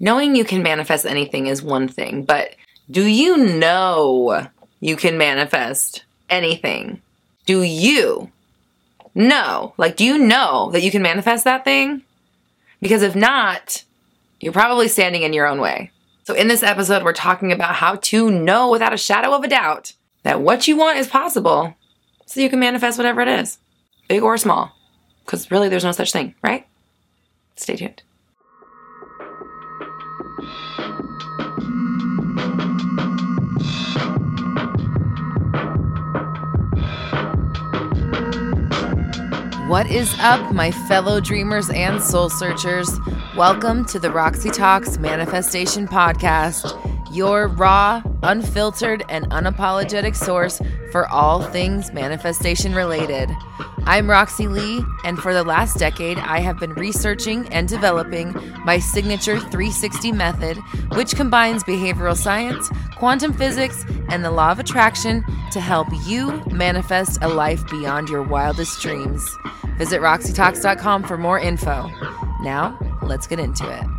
Knowing you can manifest anything is one thing, but do you know you can manifest anything? Do you know? Like, do you know that you can manifest that thing? Because if not, you're probably standing in your own way. So, in this episode, we're talking about how to know without a shadow of a doubt that what you want is possible so you can manifest whatever it is, big or small. Because really, there's no such thing, right? Stay tuned. What is up, my fellow dreamers and soul searchers? Welcome to the Roxy Talks Manifestation Podcast, your raw, unfiltered, and unapologetic source for all things manifestation related. I'm Roxy Lee, and for the last decade, I have been researching and developing my signature 360 method, which combines behavioral science, quantum physics, and the law of attraction to help you manifest a life beyond your wildest dreams. Visit RoxyTalks.com for more info. Now, let's get into it.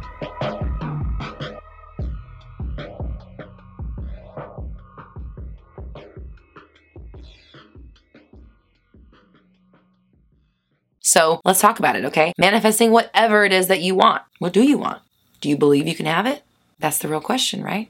So let's talk about it, okay? Manifesting whatever it is that you want. What do you want? Do you believe you can have it? That's the real question, right?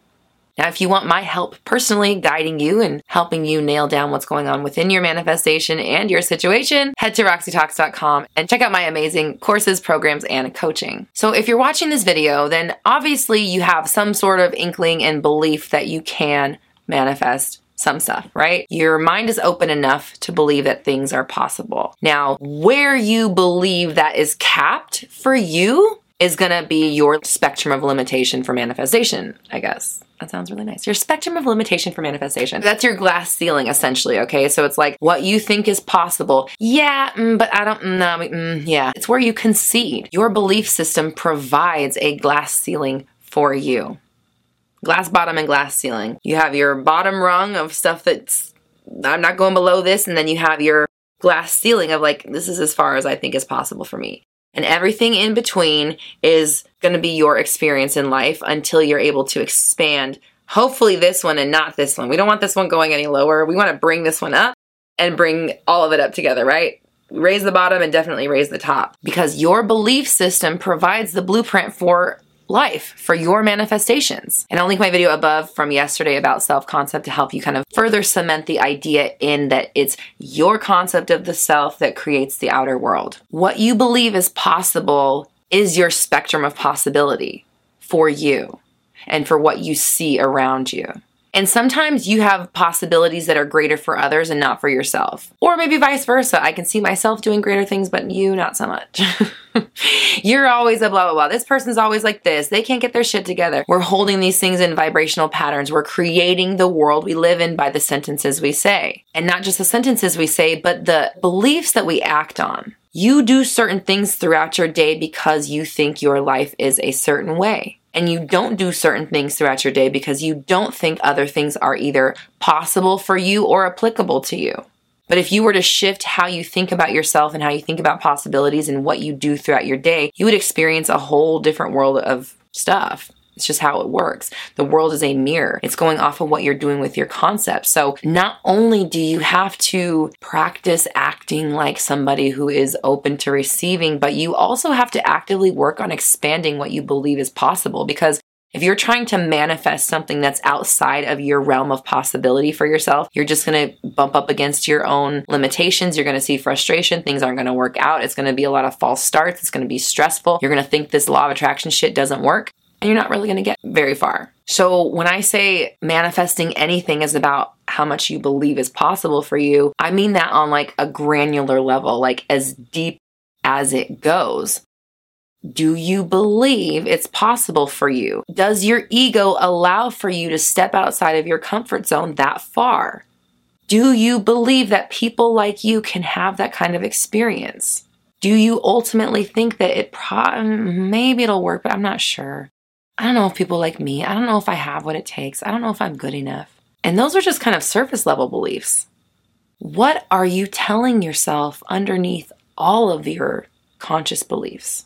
Now, if you want my help personally guiding you and helping you nail down what's going on within your manifestation and your situation, head to roxytalks.com and check out my amazing courses, programs, and coaching. So, if you're watching this video, then obviously you have some sort of inkling and belief that you can manifest some stuff, right? Your mind is open enough to believe that things are possible. Now, where you believe that is capped for you is going to be your spectrum of limitation for manifestation, I guess. That sounds really nice. Your spectrum of limitation for manifestation. That's your glass ceiling, essentially. Okay. So it's like what you think is possible. Yeah, mm, but I don't, no, mm, yeah. It's where you concede. Your belief system provides a glass ceiling for you. Glass bottom and glass ceiling. You have your bottom rung of stuff that's, I'm not going below this. And then you have your glass ceiling of like, this is as far as I think is possible for me. And everything in between is going to be your experience in life until you're able to expand. Hopefully, this one and not this one. We don't want this one going any lower. We want to bring this one up and bring all of it up together, right? Raise the bottom and definitely raise the top because your belief system provides the blueprint for life for your manifestations. And I'll link my video above from yesterday about self concept to help you kind of further cement the idea in that it's your concept of the self that creates the outer world. What you believe is possible is your spectrum of possibility for you and for what you see around you. And sometimes you have possibilities that are greater for others and not for yourself. Or maybe vice versa. I can see myself doing greater things, but you not so much. You're always a blah, blah, blah. This person's always like this. They can't get their shit together. We're holding these things in vibrational patterns. We're creating the world we live in by the sentences we say. And not just the sentences we say, but the beliefs that we act on. You do certain things throughout your day because you think your life is a certain way and you don't do certain things throughout your day because you don't think other things are either possible for you or applicable to you. But if you were to shift how you think about yourself and how you think about possibilities and what you do throughout your day, you would experience a whole different world of stuff. It's just how it works. The world is a mirror. It's going off of what you're doing with your concepts. So not only do you have to practice acting like somebody who is open to receiving, but you also have to actively work on expanding what you believe is possible because if you're trying to manifest something that's outside of your realm of possibility for yourself, you're just going to bump up against your own limitations. You're going to see frustration. Things aren't going to work out. It's going to be a lot of false starts. It's going to be stressful. You're going to think this law of attraction shit doesn't work and you're not really going to get very far. So, when I say manifesting anything is about how much you believe is possible for you, I mean that on like a granular level, like as deep as it goes. Do you believe it's possible for you? Does your ego allow for you to step outside of your comfort zone that far? Do you believe that people like you can have that kind of experience? Do you ultimately think that it pro- maybe it'll work, but I'm not sure. I don't know if people like me. I don't know if I have what it takes. I don't know if I'm good enough. And those are just kind of surface level beliefs. What are you telling yourself underneath all of your conscious beliefs?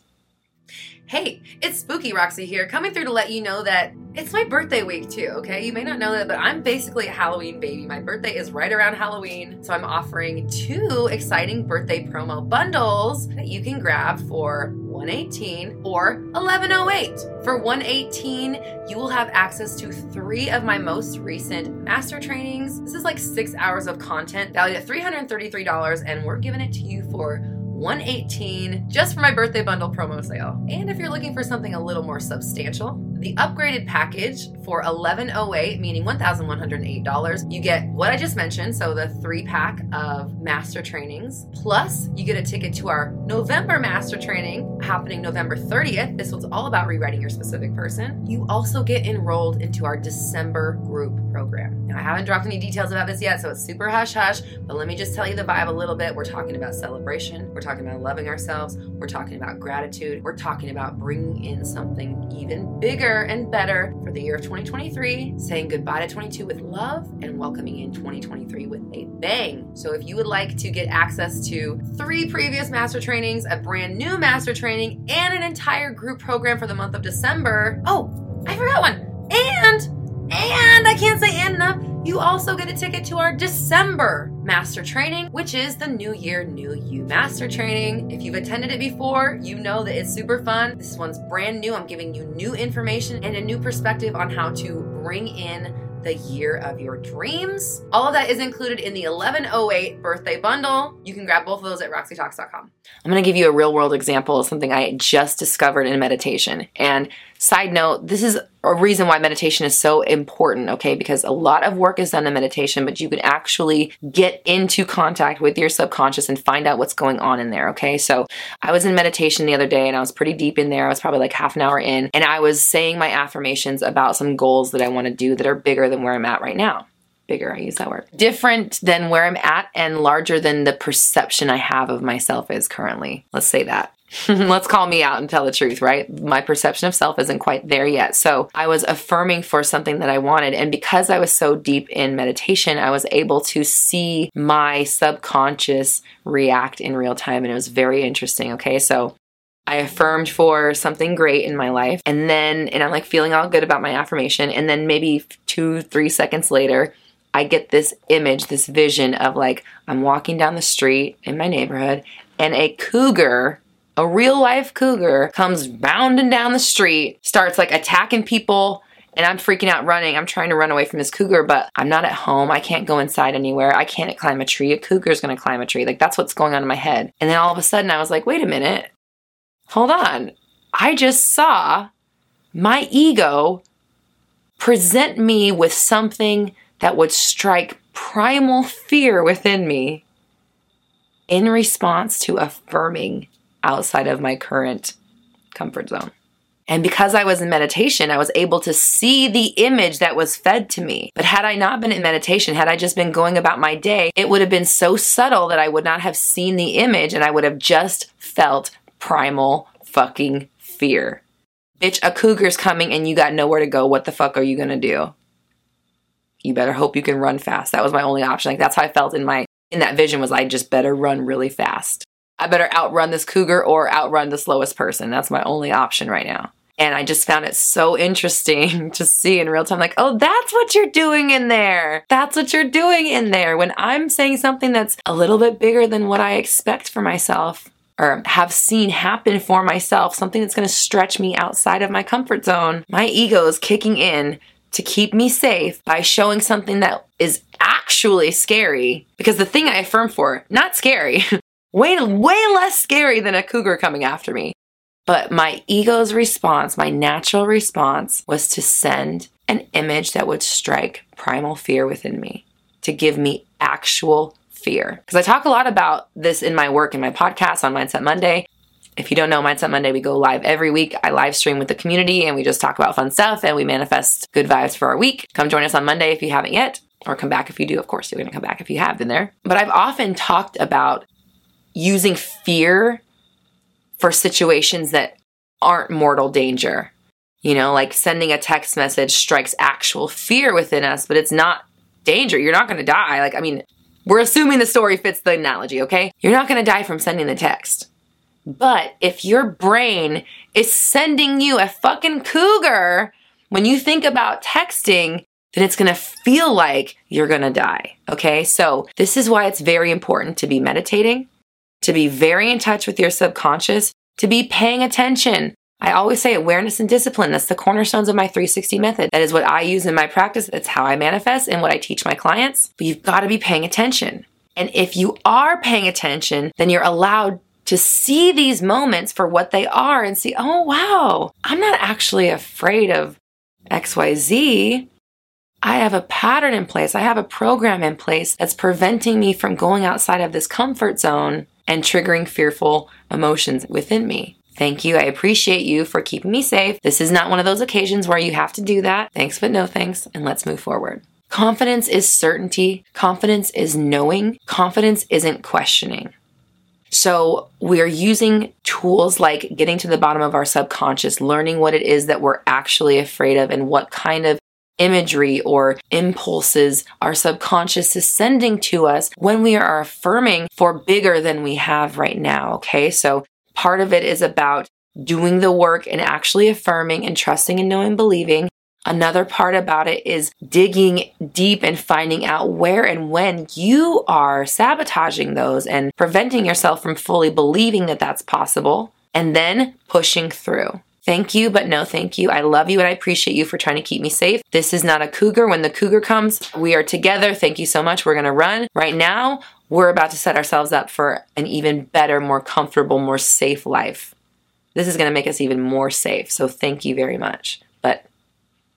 Hey, it's Spooky Roxy here, coming through to let you know that it's my birthday week too, okay? You may not know that, but I'm basically a Halloween baby. My birthday is right around Halloween, so I'm offering two exciting birthday promo bundles that you can grab for 118 or 1108. For 118, you will have access to three of my most recent master trainings. This is like six hours of content valued at $333, and we're giving it to you for 118 just for my birthday bundle promo sale. And if you're looking for something a little more substantial, the upgraded package for 1,108, meaning $1,108, you get what I just mentioned, so the three pack of master trainings, plus you get a ticket to our November master training happening November 30th. This one's all about rewriting your specific person. You also get enrolled into our December group program. Now, I haven't dropped any details about this yet, so it's super hush hush, but let me just tell you the vibe a little bit. We're talking about celebration, we're talking about loving ourselves, we're talking about gratitude, we're talking about bringing in something even bigger and better for the year of 2023, saying goodbye to 22 with love and welcoming in 2023 with a bang. So if you would like to get access to three previous master trainings, a brand new master training, and an entire group program for the month of December, oh, I forgot one. You also get a ticket to our December master training, which is the New Year, New You master training. If you've attended it before, you know that it's super fun. This one's brand new. I'm giving you new information and a new perspective on how to bring in the year of your dreams. All of that is included in the 1108 birthday bundle. You can grab both of those at roxytalks.com. I'm going to give you a real world example of something I just discovered in meditation. And side note, this is a reason why meditation is so important, okay? Because a lot of work is done in meditation, but you can actually get into contact with your subconscious and find out what's going on in there, okay? So I was in meditation the other day and I was pretty deep in there. I was probably like half an hour in, and I was saying my affirmations about some goals that I want to do that are bigger than where I'm at right now bigger, I use that word, different than where I'm at and larger than the perception I have of myself is currently. Let's say that. Let's call me out and tell the truth, right? My perception of self isn't quite there yet. So I was affirming for something that I wanted. And because I was so deep in meditation, I was able to see my subconscious react in real time. And it was very interesting. Okay. So I affirmed for something great in my life. And then, and I'm like feeling all good about my affirmation. And then maybe two, three seconds later, I get this image, this vision of like I'm walking down the street in my neighborhood and a cougar, a real life cougar, comes bounding down the street, starts like attacking people. And I'm freaking out running. I'm trying to run away from this cougar, but I'm not at home. I can't go inside anywhere. I can't climb a tree. A cougar's gonna climb a tree. Like that's what's going on in my head. And then all of a sudden I was like, wait a minute. Hold on. I just saw my ego present me with something that would strike primal fear within me in response to affirming outside of my current comfort zone. And because I was in meditation, I was able to see the image that was fed to me. But had I not been in meditation, had I just been going about my day, it would have been so subtle that I would not have seen the image and I would have just felt primal fucking fear. Bitch, a cougar's coming and you got nowhere to go. What the fuck are you gonna do? you better hope you can run fast. That was my only option. Like that's how I felt in my in that vision was I just better run really fast. I better outrun this cougar or outrun the slowest person. That's my only option right now. And I just found it so interesting to see in real time, like, oh, that's what you're doing in there. That's what you're doing in there. When I'm saying something that's a little bit bigger than what I expect for myself or have seen happen for myself, something that's going to stretch me outside of my comfort zone, my ego is kicking in to keep me safe by showing something that is actually scary. Because the thing I affirm for, not scary, way, way less scary than a cougar coming after me. But my ego's response, my natural response, was to send an image that would strike primal fear within me, to give me actual fear. Because I talk a lot about this in my work in my podcast on Mindset Monday. If you don't know Mindset Monday, we go live every week. I live stream with the community and we just talk about fun stuff and we manifest good vibes for our week. Come join us on Monday if you haven't yet, or come back if you do. Of course, you're going to come back if you have been there. But I've often talked about using fear for situations that aren't mortal danger. You know, like sending a text message strikes actual fear within us, but it's not danger. You're not going to die. Like, I mean, we're assuming the story fits the analogy, okay? You're not going to die from sending the text But if your brain is sending you a fucking cougar when you think about texting, then it's gonna feel like you're gonna die. Okay, so this is why it's very important to be meditating, to be very in touch with your subconscious, to be paying attention. I always say awareness and discipline. That's the cornerstones of my 360 method. That is what I use in my practice. That's how I manifest and what I teach my clients. But you've got to be paying attention. And if you are paying attention, then you're allowed to see these moments for what they are and see, oh, wow, I'm not actually afraid of XYZ. I have a pattern in place. I have a program in place that's preventing me from going outside of this comfort zone and triggering fearful emotions within me. Thank you. I appreciate you for keeping me safe. This is not one of those occasions where you have to do that. Thanks, but no thanks. And let's move forward. Confidence is certainty. Confidence is knowing. Confidence isn't questioning. So we're using tools like getting to the bottom of our subconscious, learning what it is that we're actually afraid of and what kind of imagery or impulses our subconscious is sending to us when we are affirming for bigger than we have right now. Okay. So part of it is about doing the work and actually affirming and trusting and knowing, believing. Another part about it is digging deep and finding out where and when you are sabotaging those and preventing yourself from fully believing that that's possible, and then pushing through. Thank you, but no thank you. I love you and I appreciate you for trying to keep me safe. This is not a cougar. When the cougar comes, we are together. Thank you so much. We're going to run. Right now, we're about to set ourselves up for an even better, more comfortable, more safe life. This is going to make us even more safe. So thank you very much. But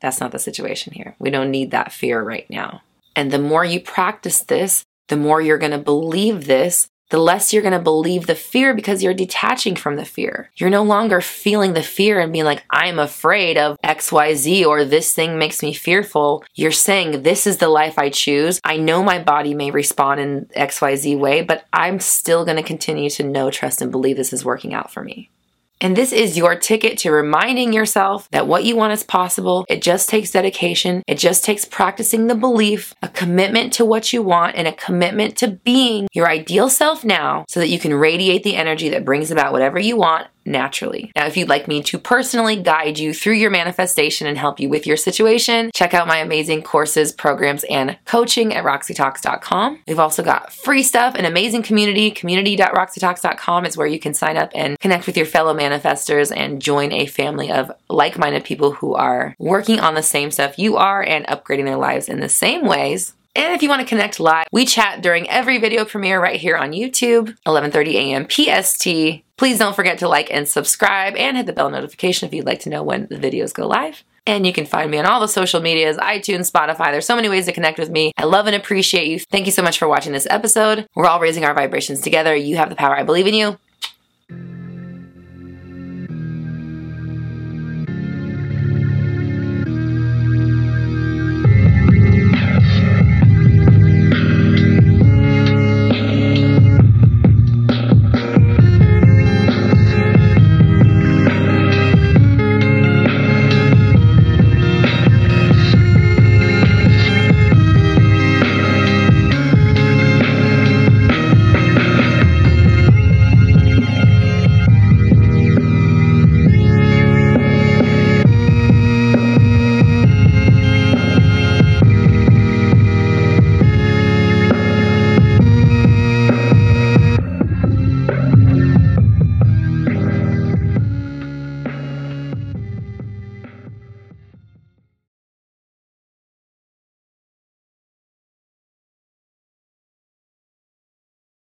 that's not the situation here. We don't need that fear right now. And the more you practice this, the more you're going to believe this, the less you're going to believe the fear because you're detaching from the fear. You're no longer feeling the fear and being like, I'm afraid of XYZ or this thing makes me fearful. You're saying, This is the life I choose. I know my body may respond in XYZ way, but I'm still going to continue to know, trust, and believe this is working out for me. And this is your ticket to reminding yourself that what you want is possible. It just takes dedication. It just takes practicing the belief, a commitment to what you want, and a commitment to being your ideal self now so that you can radiate the energy that brings about whatever you want naturally. Now, if you'd like me to personally guide you through your manifestation and help you with your situation, check out my amazing courses, programs, and coaching at roxytalks.com. We've also got free stuff, an amazing community. Community.roxytalks.com is where you can sign up and connect with your fellow manifestors and join a family of like minded people who are working on the same stuff you are and upgrading their lives in the same ways and if you want to connect live, we chat during every video premiere right here on YouTube, 11:30 a.m. PST. Please don't forget to like and subscribe and hit the bell notification if you'd like to know when the videos go live. And you can find me on all the social medias, iTunes, Spotify. There's so many ways to connect with me. I love and appreciate you. Thank you so much for watching this episode. We're all raising our vibrations together. You have the power. I believe in you.